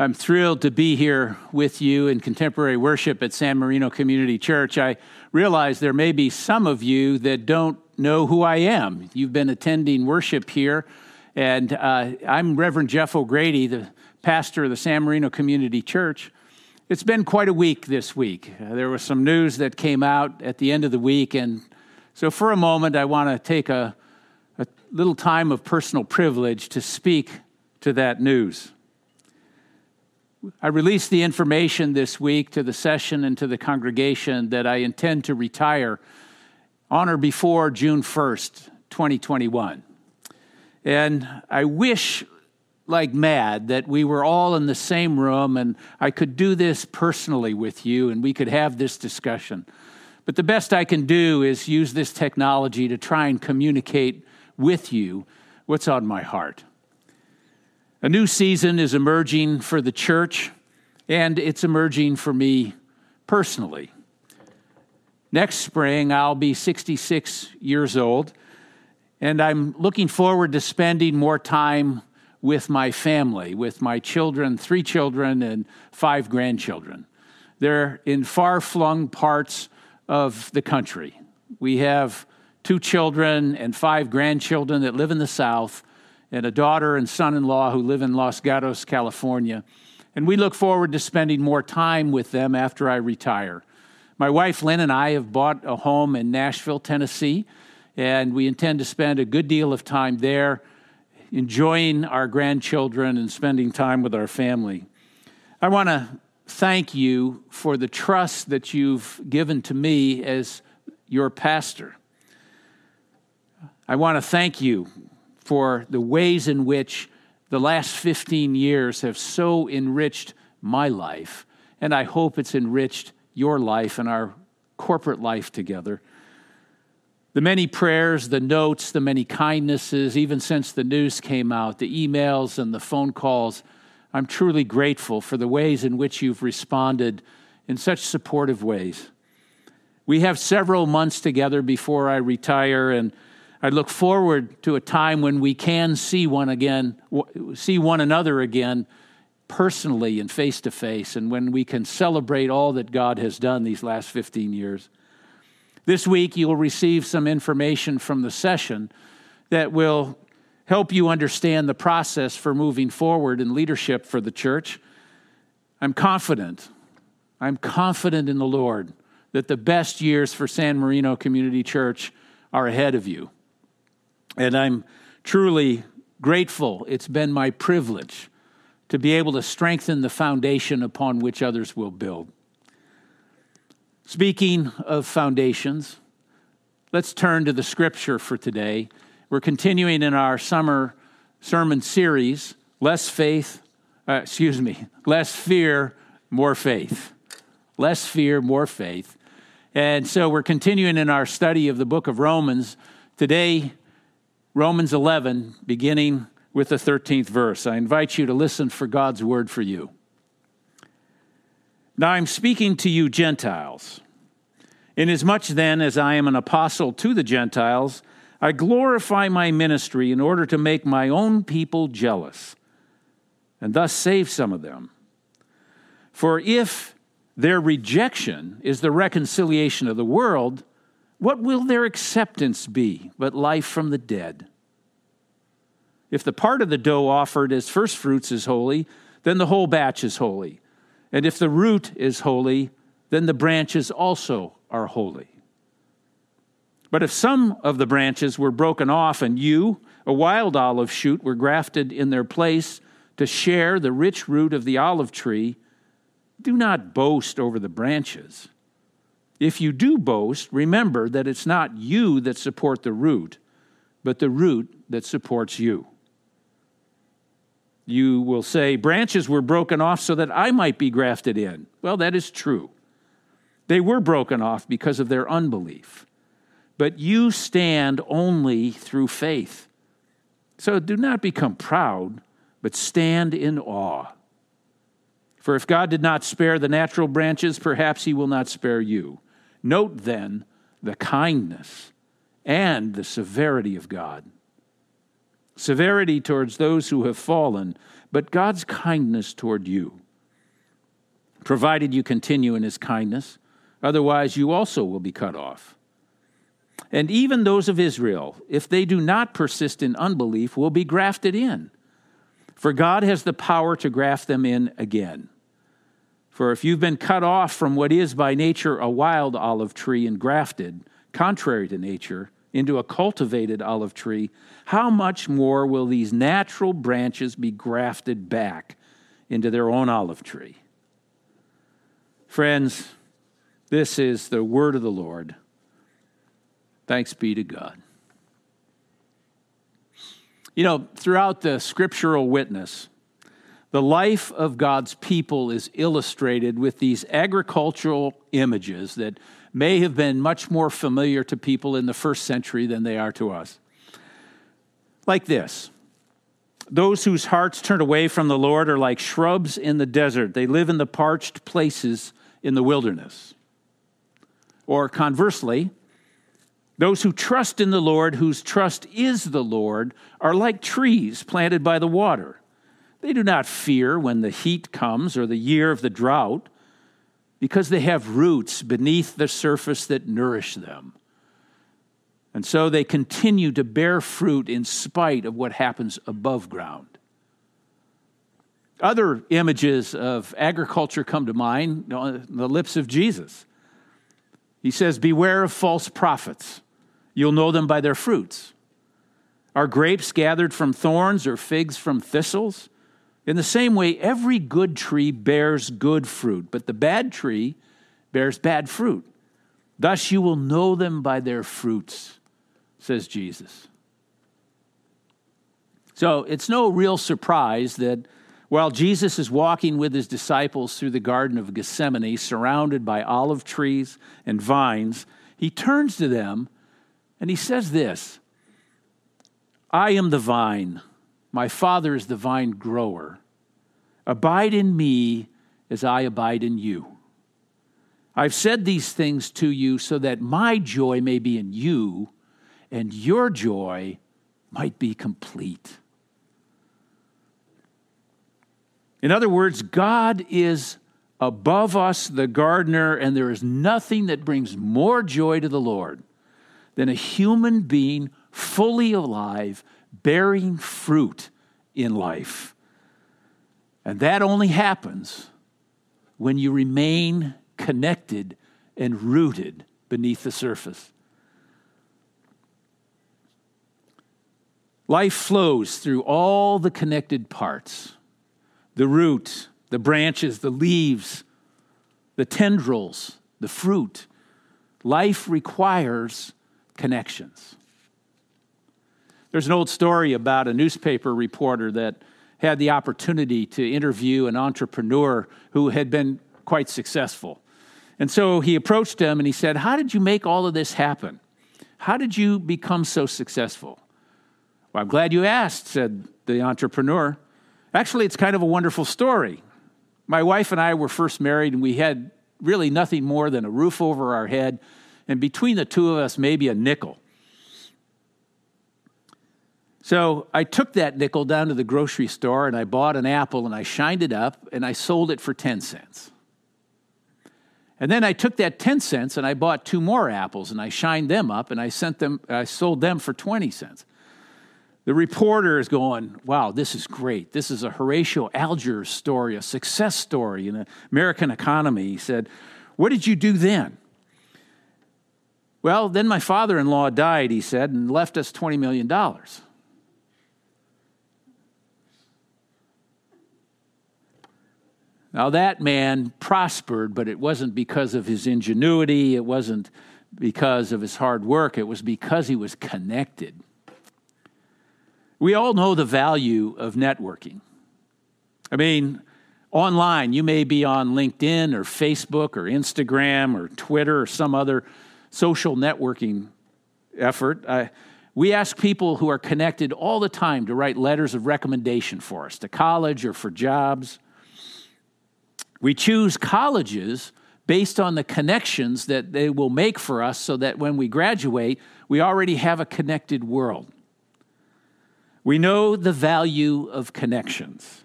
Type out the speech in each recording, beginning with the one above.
I'm thrilled to be here with you in contemporary worship at San Marino Community Church. I realize there may be some of you that don't know who I am. You've been attending worship here, and uh, I'm Reverend Jeff O'Grady, the pastor of the San Marino Community Church. It's been quite a week this week. Uh, there was some news that came out at the end of the week, and so for a moment, I want to take a, a little time of personal privilege to speak to that news. I released the information this week to the session and to the congregation that I intend to retire on or before June 1st, 2021. And I wish like mad that we were all in the same room and I could do this personally with you and we could have this discussion. But the best I can do is use this technology to try and communicate with you what's on my heart. A new season is emerging for the church, and it's emerging for me personally. Next spring, I'll be 66 years old, and I'm looking forward to spending more time with my family, with my children, three children, and five grandchildren. They're in far flung parts of the country. We have two children and five grandchildren that live in the South, and a daughter and son in law who live in Los Gatos, California. And we look forward to spending more time with them after I retire. My wife Lynn and I have bought a home in Nashville, Tennessee, and we intend to spend a good deal of time there, enjoying our grandchildren and spending time with our family. I want to thank you for the trust that you've given to me as your pastor. I want to thank you for the ways in which the last 15 years have so enriched my life, and I hope it's enriched your life and our corporate life together. The many prayers, the notes, the many kindnesses, even since the news came out, the emails and the phone calls, I'm truly grateful for the ways in which you've responded in such supportive ways. We have several months together before I retire, and I look forward to a time when we can see one again, see one another again personally and face to face, and when we can celebrate all that God has done these last 15 years. This week, you'll receive some information from the session that will help you understand the process for moving forward in leadership for the church. I'm confident, I'm confident in the Lord that the best years for San Marino Community Church are ahead of you. And I'm truly grateful. It's been my privilege to be able to strengthen the foundation upon which others will build. Speaking of foundations, let's turn to the scripture for today. We're continuing in our summer sermon series, Less Faith, uh, excuse me, Less Fear, More Faith. Less fear, more faith. And so we're continuing in our study of the book of Romans. Today, Romans 11, beginning with the 13th verse. I invite you to listen for God's word for you. Now I'm speaking to you, Gentiles. Inasmuch then as I am an apostle to the Gentiles, I glorify my ministry in order to make my own people jealous, and thus save some of them. For if their rejection is the reconciliation of the world, what will their acceptance be but life from the dead? If the part of the dough offered as firstfruits is holy, then the whole batch is holy. And if the root is holy, then the branches also are holy. But if some of the branches were broken off, and you, a wild olive shoot, were grafted in their place to share the rich root of the olive tree, do not boast over the branches. If you do boast, remember that it's not you that support the root, but the root that supports you. You will say, Branches were broken off so that I might be grafted in. Well, that is true. They were broken off because of their unbelief. But you stand only through faith. So do not become proud, but stand in awe. For if God did not spare the natural branches, perhaps he will not spare you. Note then the kindness and the severity of God. severity towards those who have fallen, but God's kindness toward you, provided you continue in his kindness. Otherwise, you also will be cut off. And even those of Israel, if they do not persist in unbelief, will be grafted in. For God has the power to graft them in again. For if you've been cut off from what is by nature a wild olive tree and grafted, contrary to nature, into a cultivated olive tree, how much more will these natural branches be grafted back into their own olive tree? Friends, this is the word of the Lord. Thanks be to God. You know, throughout the scriptural witness, the life of God's people is illustrated with these agricultural images that may have been much more familiar to people in the first century than they are to us. Like this Those whose hearts turn away from the Lord are like shrubs in the desert, they live in the parched places in the wilderness. Or conversely, those who trust in the Lord, whose trust is the Lord, are like trees planted by the water. They do not fear when the heat comes or the year of the drought, because they have roots beneath the surface that nourish them. And so they continue to bear fruit in spite of what happens above ground. Other images of agriculture come to mind on the lips of Jesus. He says, Beware of false prophets You'll know them by their fruits. Are grapes gathered from thorns or figs from thistles? In the same way, every good tree bears good fruit, but the bad tree bears bad fruit. Thus you will know them by their fruits, says Jesus. So it's no real surprise that while Jesus is walking with his disciples through the Garden of Gethsemane, surrounded by olive trees and vines, he turns to them and he says this I am the vine, my Father is the vine grower. Abide in me as I abide in you. I've said these things to you so that my joy may be in you and your joy might be complete. In other words, God is above us, the gardener, and there is nothing that brings more joy to the Lord than a human being fully alive, bearing fruit in life. And that only happens when you remain connected and rooted beneath the surface. Life flows through all the connected parts the root, the branches, the leaves, the tendrils, the fruit. Life requires connections. There's an old story about a newspaper reporter that had the opportunity to interview an entrepreneur who had been quite successful. And so he approached him and he said, How did you make all of this happen? How did you become so successful? Well, I'm glad you asked, said the entrepreneur. Actually, it's kind of a wonderful story. My wife and I were first married, and we had really nothing more than a roof over our head and between the two of us, maybe a nickel. So I took that nickel down to the grocery store and I bought an apple and I shined it up and I sold it for 10 cents. And then I took that 10 cents and I bought two more apples and I shined them up and I sent them I sold them for 20 cents. The reporter is going, "Wow, this is great. This is a Horatio Alger story, a success story in the American economy." He said, "What did you do then?" Well, then my father in law died, he said, and left us $20 million. Now, that man prospered, but it wasn't because of his ingenuity, it wasn't because of his hard work, it was because he was connected. We all know the value of networking. I mean, online, you may be on LinkedIn or Facebook or Instagram or Twitter or some other social networking effort. Uh, we ask people who are connected all the time to write letters of recommendation for us to college or for jobs. We choose colleges based on the connections that they will make for us so that when we graduate, we already have a connected world. We know the value of connections.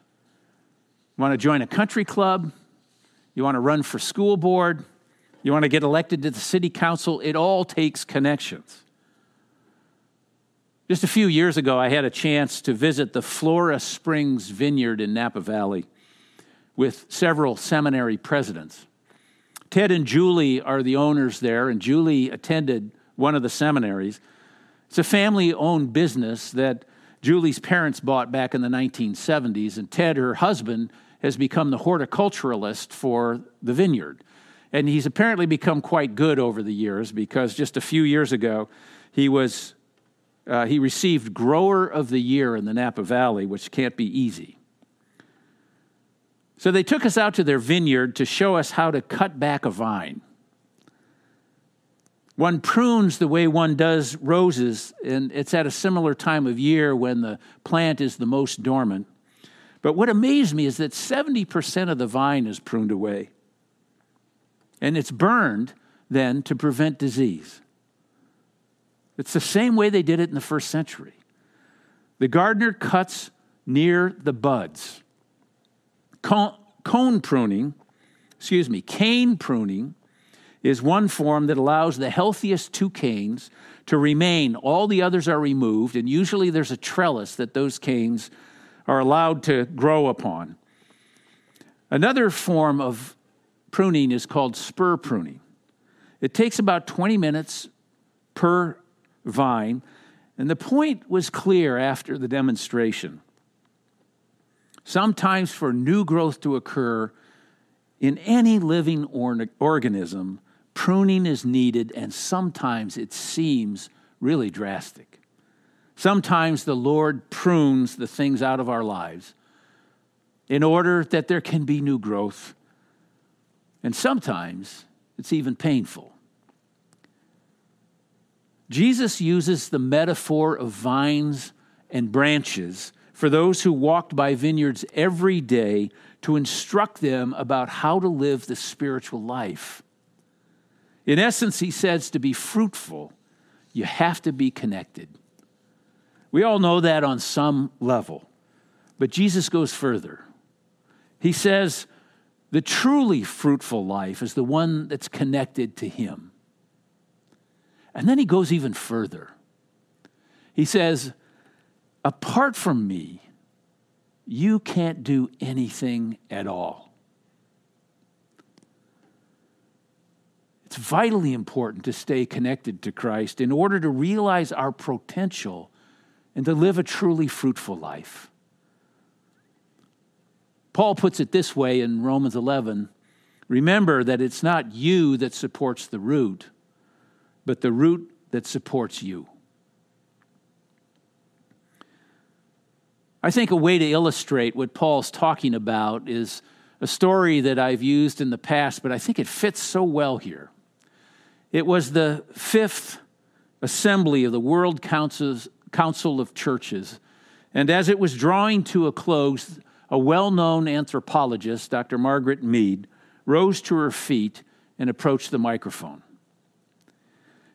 You want to join a country club? You want to run for school board? You want to get elected to the city council? It all takes connections. Just a few years ago, I had a chance to visit the Flora Springs Vineyard in Napa Valley with several seminary presidents. Ted and Julie are the owners there, and Julie attended one of the seminaries. It's a family owned business that Julie's parents bought back in the 1970s, and Ted, her husband, has become the horticulturalist for the vineyard. And he's apparently become quite good over the years because just a few years ago, he was uh, he received Grower of the Year in the Napa Valley, which can't be easy. So they took us out to their vineyard to show us how to cut back a vine. One prunes the way one does roses, and it's at a similar time of year when the plant is the most dormant. But what amazed me is that 70% of the vine is pruned away. And it's burned then to prevent disease. It's the same way they did it in the first century. The gardener cuts near the buds. Cone, pruning, excuse me, cane pruning is one form that allows the healthiest two canes to remain. All the others are removed, and usually there's a trellis that those canes are allowed to grow upon. Another form of pruning is called spur pruning. It takes about 20 minutes per vine, and the point was clear after the demonstration. Sometimes, for new growth to occur in any living or- organism, pruning is needed, and sometimes it seems really drastic. Sometimes the Lord prunes the things out of our lives in order that there can be new growth, and sometimes it's even painful. Jesus uses the metaphor of vines and branches for those who walked by vineyards every day to instruct them about how to live the spiritual life. In essence, he says to be fruitful, you have to be connected. We all know that on some level, but Jesus goes further. He says the truly fruitful life is the one that's connected to him. And then he goes even further. He says, Apart from me, you can't do anything at all. It's vitally important to stay connected to Christ in order to realize our potential and to live a truly fruitful life. Paul puts it this way in Romans 11 Remember that it's not you that supports the root, but the root that supports you. I think a way to illustrate what Paul's talking about is a story that I've used in the past, but I think it fits so well here. It was the fifth assembly of the World Council of Churches, and as it was drawing to a close, a well known anthropologist, Dr. Margaret Mead, rose to her feet and approached the microphone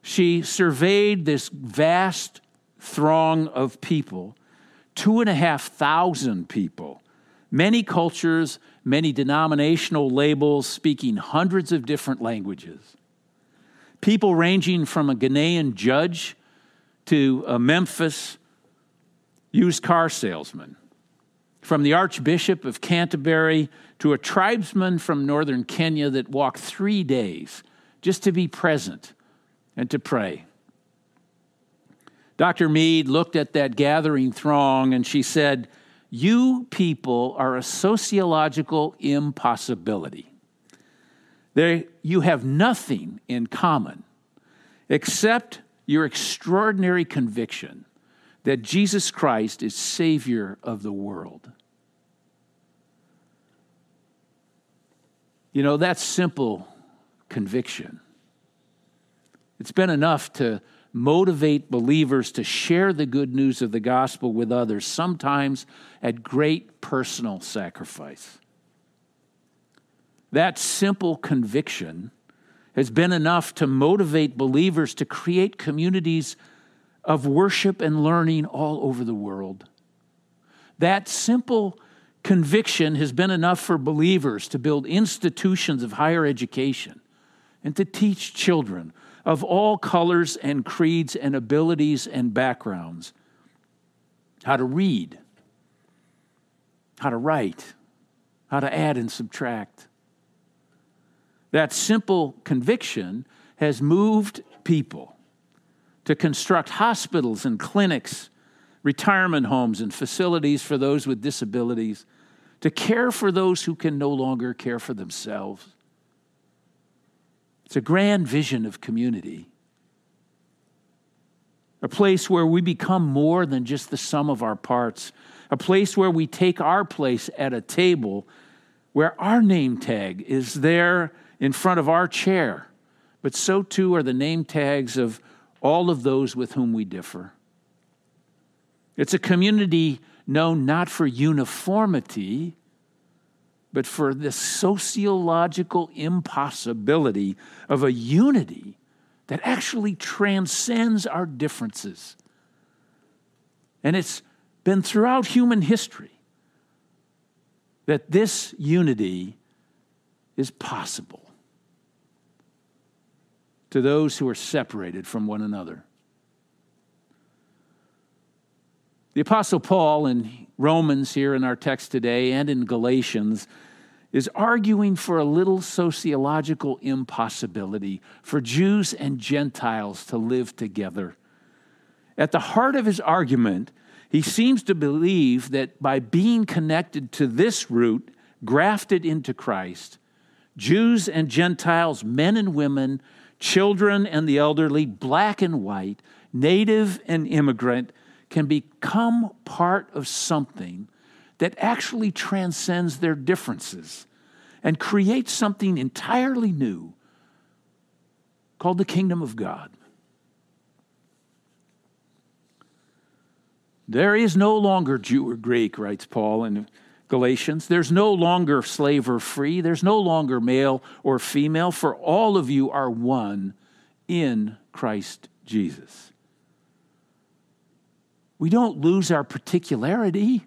she surveyed this vast throng of people, two and a half thousand people, many cultures, many denominational labels, speaking hundreds of different languages. People ranging from a Ghanaian judge to a Memphis used car salesman, from the Archbishop of Canterbury to a tribesman from northern Kenya that walked three days just to be present and to pray. Dr. Mead looked at that gathering throng and she said, You people are a sociological impossibility. You have nothing in common except your extraordinary conviction that Jesus Christ is Savior of the world. You know, that simple conviction it's been enough to motivate believers to share the good news of the gospel with others, sometimes at great personal sacrifice. That simple conviction has been enough to motivate believers to create communities of worship and learning all over the world. That simple conviction has been enough for believers to build institutions of higher education and to teach children of all colors and creeds and abilities and backgrounds how to read, how to write, how to add and subtract. That simple conviction has moved people to construct hospitals and clinics, retirement homes and facilities for those with disabilities, to care for those who can no longer care for themselves. It's a grand vision of community. A place where we become more than just the sum of our parts. A place where we take our place at a table where our name tag is there in front of our chair, but so too are the name tags of all of those with whom we differ. It's a community known not for uniformity, but for the sociological impossibility of a unity that actually transcends our differences. And it's been throughout human history that this unity is possible to those who are separated from one another. The Apostle Paul in Romans, here in our text today, and in Galatians, is arguing for a little sociological impossibility for Jews and Gentiles to live together. At the heart of his argument, he seems to believe that by being connected to this root, grafted into Christ, Jews and Gentiles, men and women, children and the elderly, black and white, native and immigrant, can become part of something that actually transcends their differences and creates something entirely new called the kingdom of God. There is no longer Jew or Greek, writes Paul in Galatians. There's no longer slave or free. There's no longer male or female, for all of you are one in Christ Jesus. We don't lose our particularity,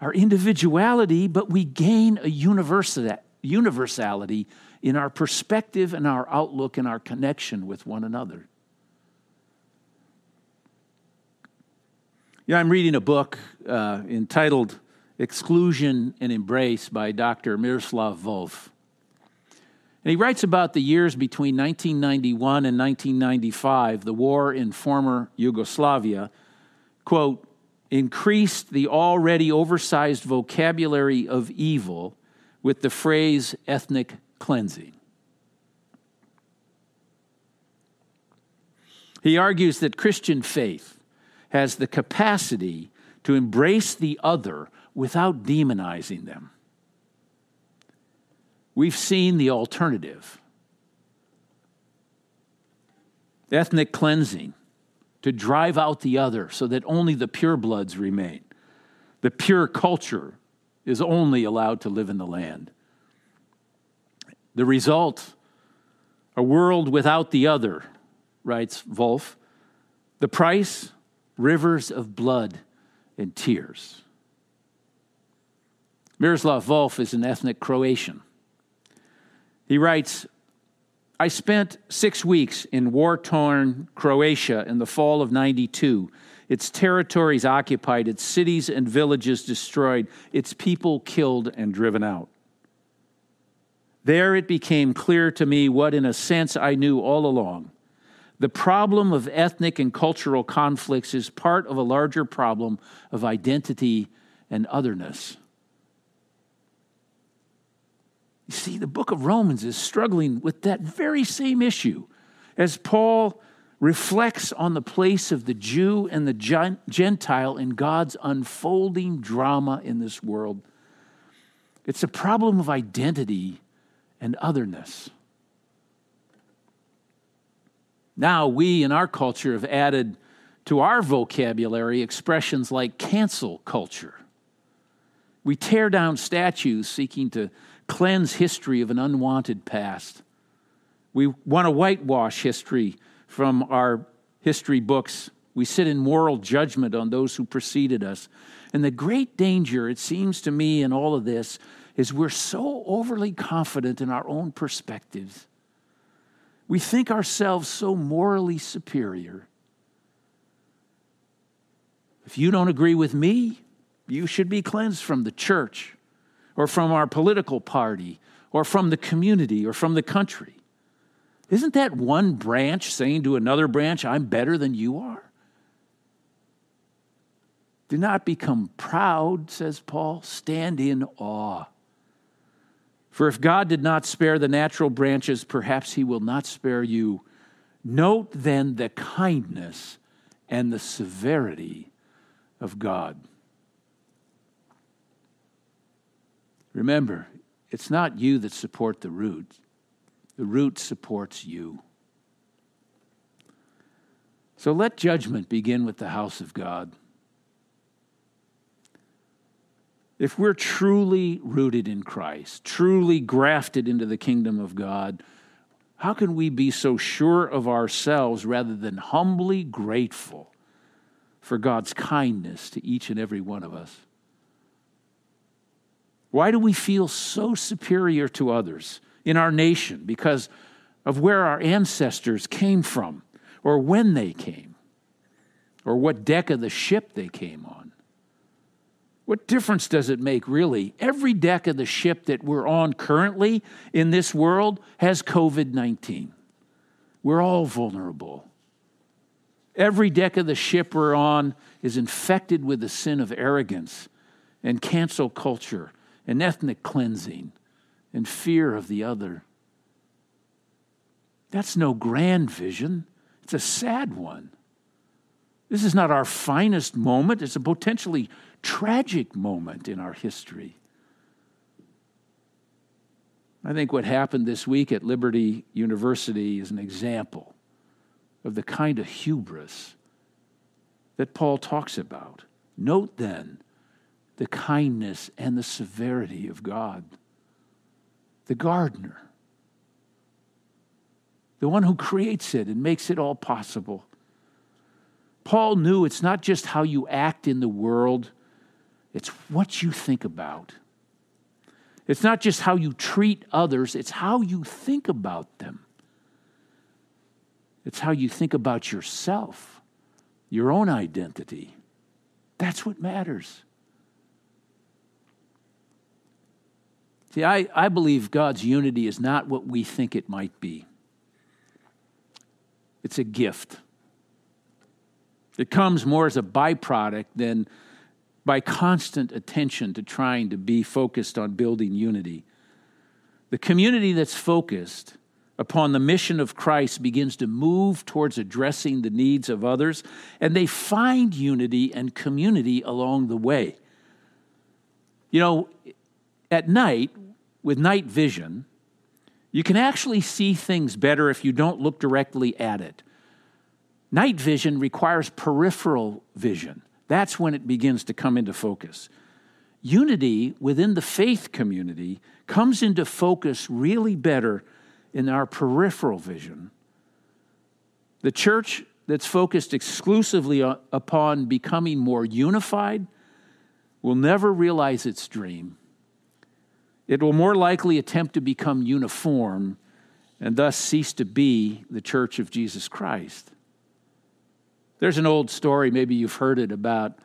our individuality, but we gain a universality in our perspective and our outlook and our connection with one another. Yeah, I'm reading a book uh, entitled Exclusion and Embrace by Dr. Miroslav Volf. And he writes about the years between 1991 and 1995, the war in former Yugoslavia, quote, increased the already oversized vocabulary of evil with the phrase ethnic cleansing. He argues that Christian faith has the capacity to embrace the other without demonizing them. We've seen the alternative ethnic cleansing to drive out the other so that only the pure bloods remain. The pure culture is only allowed to live in the land. The result, a world without the other, writes Volf. The price, rivers of blood and tears. Miroslav Volf is an ethnic Croatian. He writes I spent six weeks in war torn Croatia in the fall of 92. Its territories occupied, its cities and villages destroyed, its people killed and driven out. There it became clear to me what, in a sense, I knew all along the problem of ethnic and cultural conflicts is part of a larger problem of identity and otherness. You see, the book of Romans is struggling with that very same issue as Paul reflects on the place of the Jew and the Gentile in God's unfolding drama in this world. It's a problem of identity and otherness. Now, we in our culture have added to our vocabulary expressions like cancel culture. We tear down statues seeking to cleanse history of an unwanted past. We want to whitewash history from our history books We sit in moral judgment on those who preceded us. And the great danger, it seems to me, in all of this is we're so overly confident in our own perspectives. We think ourselves so morally superior. If you don't agree with me, you should be cleansed from the church or from our political party or from the community or from the country. Isn't that one branch saying to another branch, I'm better than you are? Do not become proud, says Paul. Stand in awe. For if God did not spare the natural branches, perhaps he will not spare you. Note then the kindness and the severity of God. Remember, it's not you that support the root, the root supports you. So let judgment begin with the house of God. if we're truly rooted in Christ, truly grafted into the kingdom of God, how can we be so sure of ourselves rather than humbly grateful for God's kindness to each and every one of us? Why do we feel so superior to others in our nation because of where our ancestors came from, or when they came, or what deck of the ship they came on? What difference does it make, really? Every deck of the ship that we're on currently in this world has COVID 19. We're all vulnerable. Every deck of the ship we're on is infected with the sin of arrogance and cancel culture and ethnic cleansing and fear of the other. That's no grand vision, it's a sad one. This is not our finest moment, it's a potentially tragic moment in our history. I think what happened this week at Liberty University is an example of the kind of hubris that Paul talks about. Note then the kindness and the severity of God. The gardener, the one who creates it and makes it all possible. Paul knew it's not just how you act in the world it's what you think about. It's not just how you treat others, it's how you think about them. It's how you think about yourself, your own identity. That's what matters. See, I, I believe God's unity is not what we think it might be, it's a gift. It comes more as a byproduct than by constant attention to trying to be focused on building unity. The community that's focused upon the mission of Christ begins to move towards addressing the needs of others, and they find unity and community along the way. You know, at night, with night vision, you can actually see things better if you don't look directly at it. Night vision requires peripheral vision. That's when it begins to come into focus. Unity within the faith community comes into focus really better in our peripheral vision. The church that's focused exclusively upon becoming more unified will never realize its dream. It will more likely attempt to become uniform and thus cease to be the church of Jesus Christ. There's an old story, maybe you've heard it, about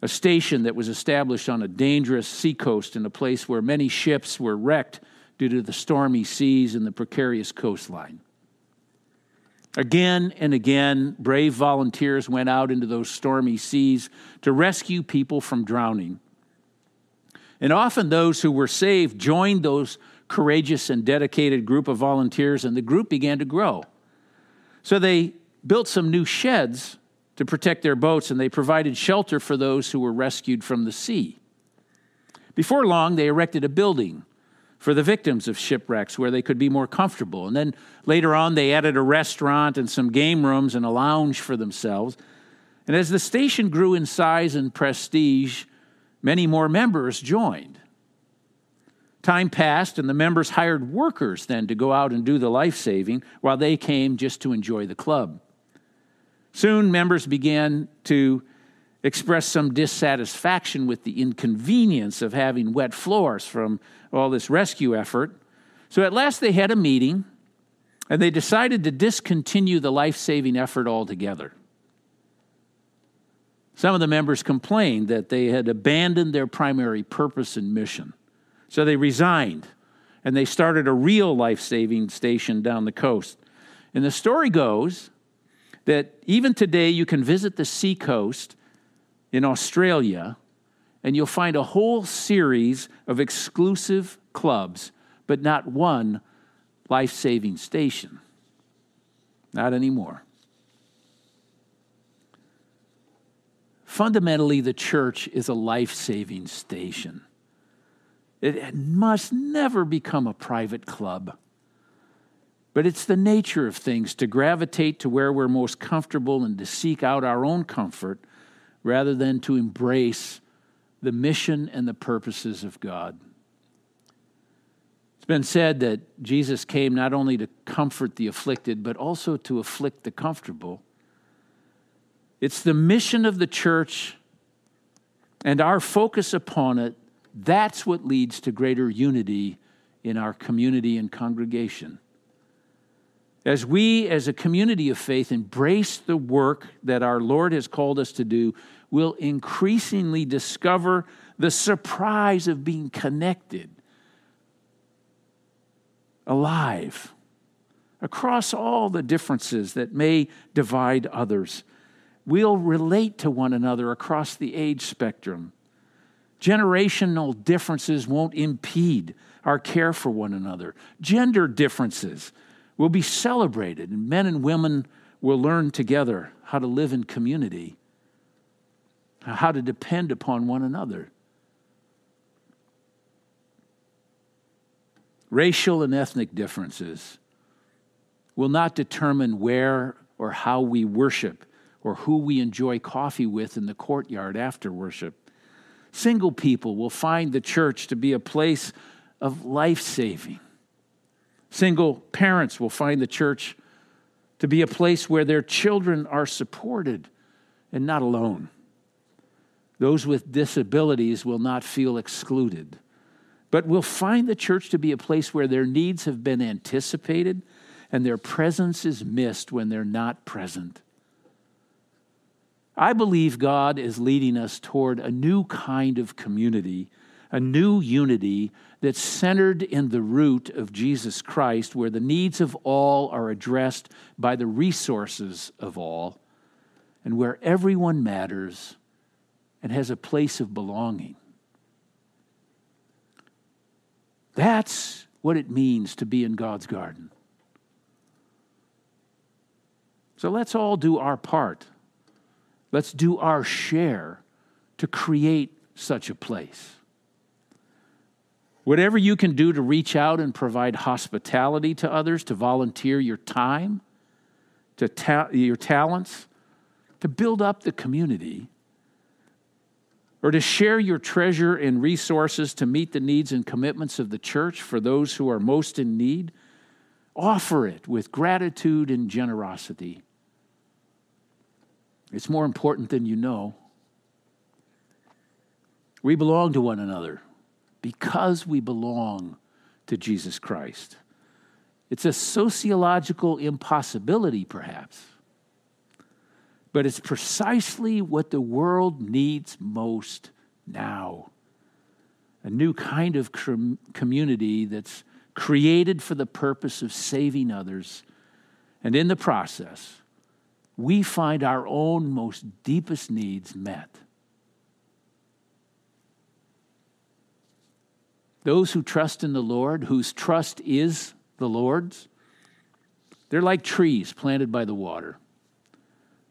a station that was established on a dangerous seacoast in a place where many ships were wrecked due to the stormy seas and the precarious coastline. Again and again, brave volunteers went out into those stormy seas to rescue people from drowning. And often those who were saved joined those courageous and dedicated group of volunteers, and the group began to grow. So they built some new sheds to protect their boats, and they provided shelter for those who were rescued from the sea. Before long, they erected a building for the victims of shipwrecks where they could be more comfortable. And then later on, they added a restaurant and some game rooms and a lounge for themselves. And as the station grew in size and prestige, many more members joined. Time passed, and the members hired workers then to go out and do the life saving while they came just to enjoy the club. Soon, members began to express some dissatisfaction with the inconvenience of having wet floors from all this rescue effort. So, at last, they had a meeting and they decided to discontinue the life saving effort altogether. Some of the members complained that they had abandoned their primary purpose and mission. So they resigned and they started a real life saving station down the coast. And the story goes that even today you can visit the seacoast in Australia and you'll find a whole series of exclusive clubs, but not one life saving station. Not anymore. Fundamentally, the church is a life saving station. It must never become a private club. But it's the nature of things to gravitate to where we're most comfortable and to seek out our own comfort rather than to embrace the mission and the purposes of God. It's been said that Jesus came not only to comfort the afflicted, but also to afflict the comfortable. It's the mission of the church and our focus upon it. That's what leads to greater unity in our community and congregation. As we, as a community of faith, embrace the work that our Lord has called us to do, we'll increasingly discover the surprise of being connected, alive, across all the differences that may divide others. We'll relate to one another across the age spectrum. Generational differences won't impede our care for one another. Gender differences will be celebrated, and men and women will learn together how to live in community, how to depend upon one another. Racial and ethnic differences will not determine where or how we worship or who we enjoy coffee with in the courtyard after worship. Single people will find the church to be a place of life saving. Single parents will find the church to be a place where their children are supported and not alone. Those with disabilities will not feel excluded, but will find the church to be a place where their needs have been anticipated and their presence is missed when they're not present. I believe God is leading us toward a new kind of community, a new unity that's centered in the root of Jesus Christ, where the needs of all are addressed by the resources of all, and where everyone matters and has a place of belonging. That's what it means to be in God's garden. So let's all do our part Let's do our share to create such a place. Whatever you can do to reach out and provide hospitality to others, to volunteer your time, to ta- your talents, to build up the community, or to share your treasure and resources to meet the needs and commitments of the church for those who are most in need, offer it with gratitude and generosity. It's more important than you know. We belong to one another because we belong to Jesus Christ. It's a sociological impossibility, perhaps, but it's precisely what the world needs most now. A new kind of community that's created for the purpose of saving others, and in the process, we find our own most deepest needs met. Those who trust in the Lord, whose trust is the Lord's, they're like trees planted by the water.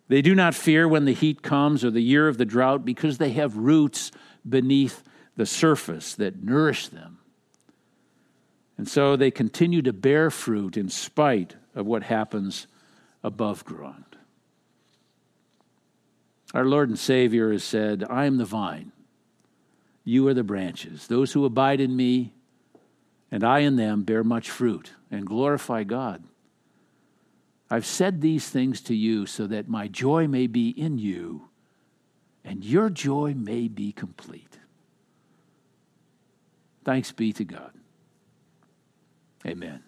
They do not fear when the heat comes or the year of the drought because they have roots beneath the surface that nourish them. And so they continue to bear fruit in spite of what happens above ground. Our Lord and Savior has said, I am the vine, you are the branches. Those who abide in me and I in them bear much fruit and glorify God. I've said these things to you so that my joy may be in you and your joy may be complete. Thanks be to God. Amen.